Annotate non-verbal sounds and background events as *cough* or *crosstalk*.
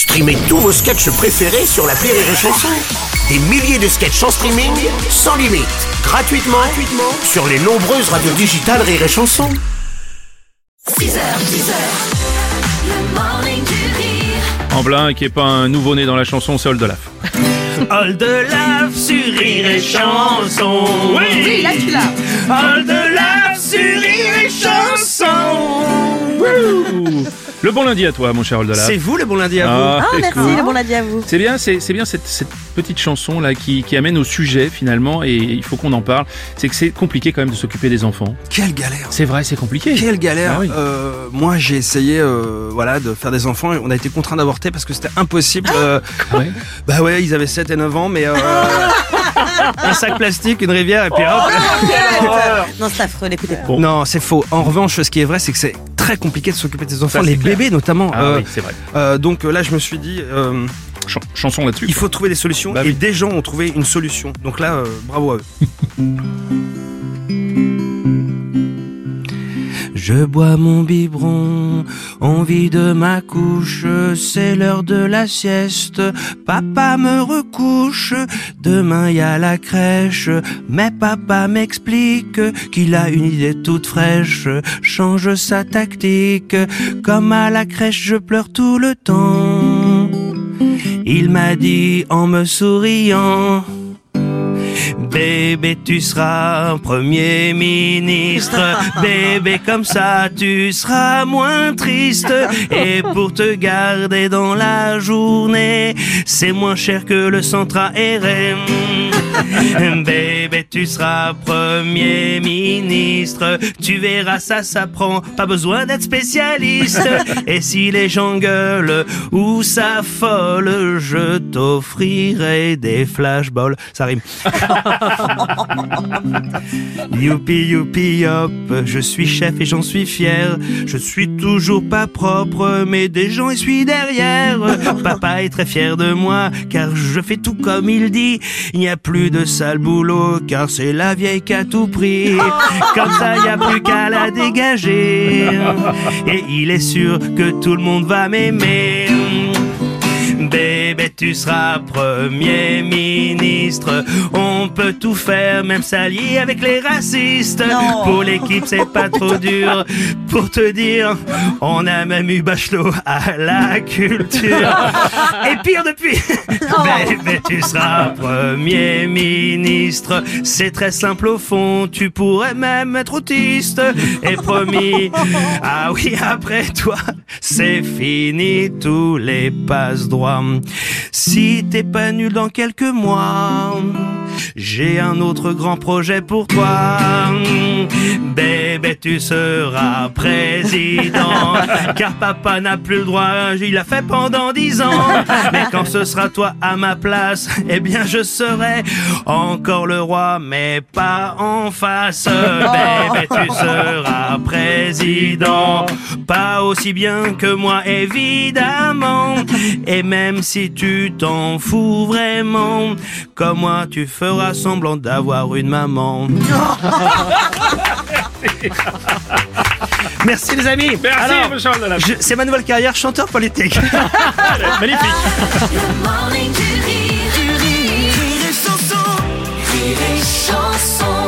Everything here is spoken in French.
Streamez tous vos sketchs préférés sur la Rire et Chanson. Des milliers de sketchs en streaming, sans limite, gratuitement, gratuitement sur les nombreuses radios digitales Rire et Chanson. 6h, 10h, le morning du rire. En blanc, qui est pas un nouveau-né dans la chanson, c'est Oldelaf. *laughs* Oldelaf sur rire et chanson. Oui, là tu l'as. Oldelaf Le bon lundi à toi, mon cher Oldelaf. C'est vous le bon lundi à vous. Ah, Ah, merci, le bon lundi à vous. C'est bien, c'est c'est bien cette, cette petite chanson là qui, qui amène au sujet finalement et il faut qu'on en parle. C'est que c'est compliqué quand même de s'occuper des enfants. Quelle galère C'est vrai, c'est compliqué. Quelle galère Ah oui. Euh, Moi j'ai essayé euh, voilà, de faire des enfants et on a été contraint d'avorter parce que c'était impossible. euh, Ouais. bah ouais, ils avaient 7 et 9 ans mais... euh, un sac plastique, une rivière et puis hop *laughs* Non, c'est affreux. Bon. Non, c'est faux. En revanche, ce qui est vrai, c'est que c'est très compliqué de s'occuper de tes enfants, Ça, les clair. bébés notamment. Ah Euh, oui, c'est vrai. euh, donc euh, là, je me suis dit, Chan- chanson là-dessus. il faut trouver des solutions Bah et oui. des gens ont trouvé une solution. Donc là, euh, bravo à eux. *laughs* Je bois mon biberon, on vide ma couche, c'est l'heure de la sieste. Papa me recouche, demain y a la crèche, mais papa m'explique qu'il a une idée toute fraîche, change sa tactique. Comme à la crèche, je pleure tout le temps. Il m'a dit en me souriant. Bébé, tu seras premier ministre. *laughs* Bébé, comme ça, tu seras moins triste. Et pour te garder dans la journée, c'est moins cher que le centre RM. *laughs* Bébé, tu seras premier ministre. Tu verras, ça s'apprend. Pas besoin d'être spécialiste. *laughs* Et si les gens gueulent ou s'affolent, je t'offrirai des flashballs. Ça rime. *laughs* Youpi youpi hop, je suis chef et j'en suis fier. Je suis toujours pas propre, mais des gens suis derrière. Papa est très fier de moi, car je fais tout comme il dit. Il n'y a plus de sale boulot, car c'est la vieille qui a tout pris. *laughs* Comme ça, il n'y a plus qu'à la dégager. Et il est sûr que tout le monde va m'aimer. Tu seras premier ministre. On peut tout faire, même s'allier avec les racistes. Non. Pour l'équipe, c'est pas *laughs* trop dur. Pour te dire, on a même eu Bachelot à la culture. *laughs* Et pire depuis. Bébé, *laughs* tu seras premier ministre. C'est très simple au fond. Tu pourrais même être autiste. Et promis, ah oui, après toi, c'est fini tous les passe droits. Si t'es pas nul dans quelques mois, j'ai un autre grand projet pour toi. Tu seras président. *laughs* Car papa n'a plus le droit, il l'a fait pendant dix ans. Mais quand ce sera toi à ma place, eh bien je serai encore le roi, mais pas en face. *laughs* Bébé, tu seras président. Pas aussi bien que moi, évidemment. Et même si tu t'en fous vraiment, comme moi, tu feras semblant d'avoir une maman. *laughs* Merci les amis. Merci, Alors, je- c'est ma nouvelle carrière, chanteur politique. Magnifique. Le morning du rire, du rire. Rire et chanson. Rire et chanson.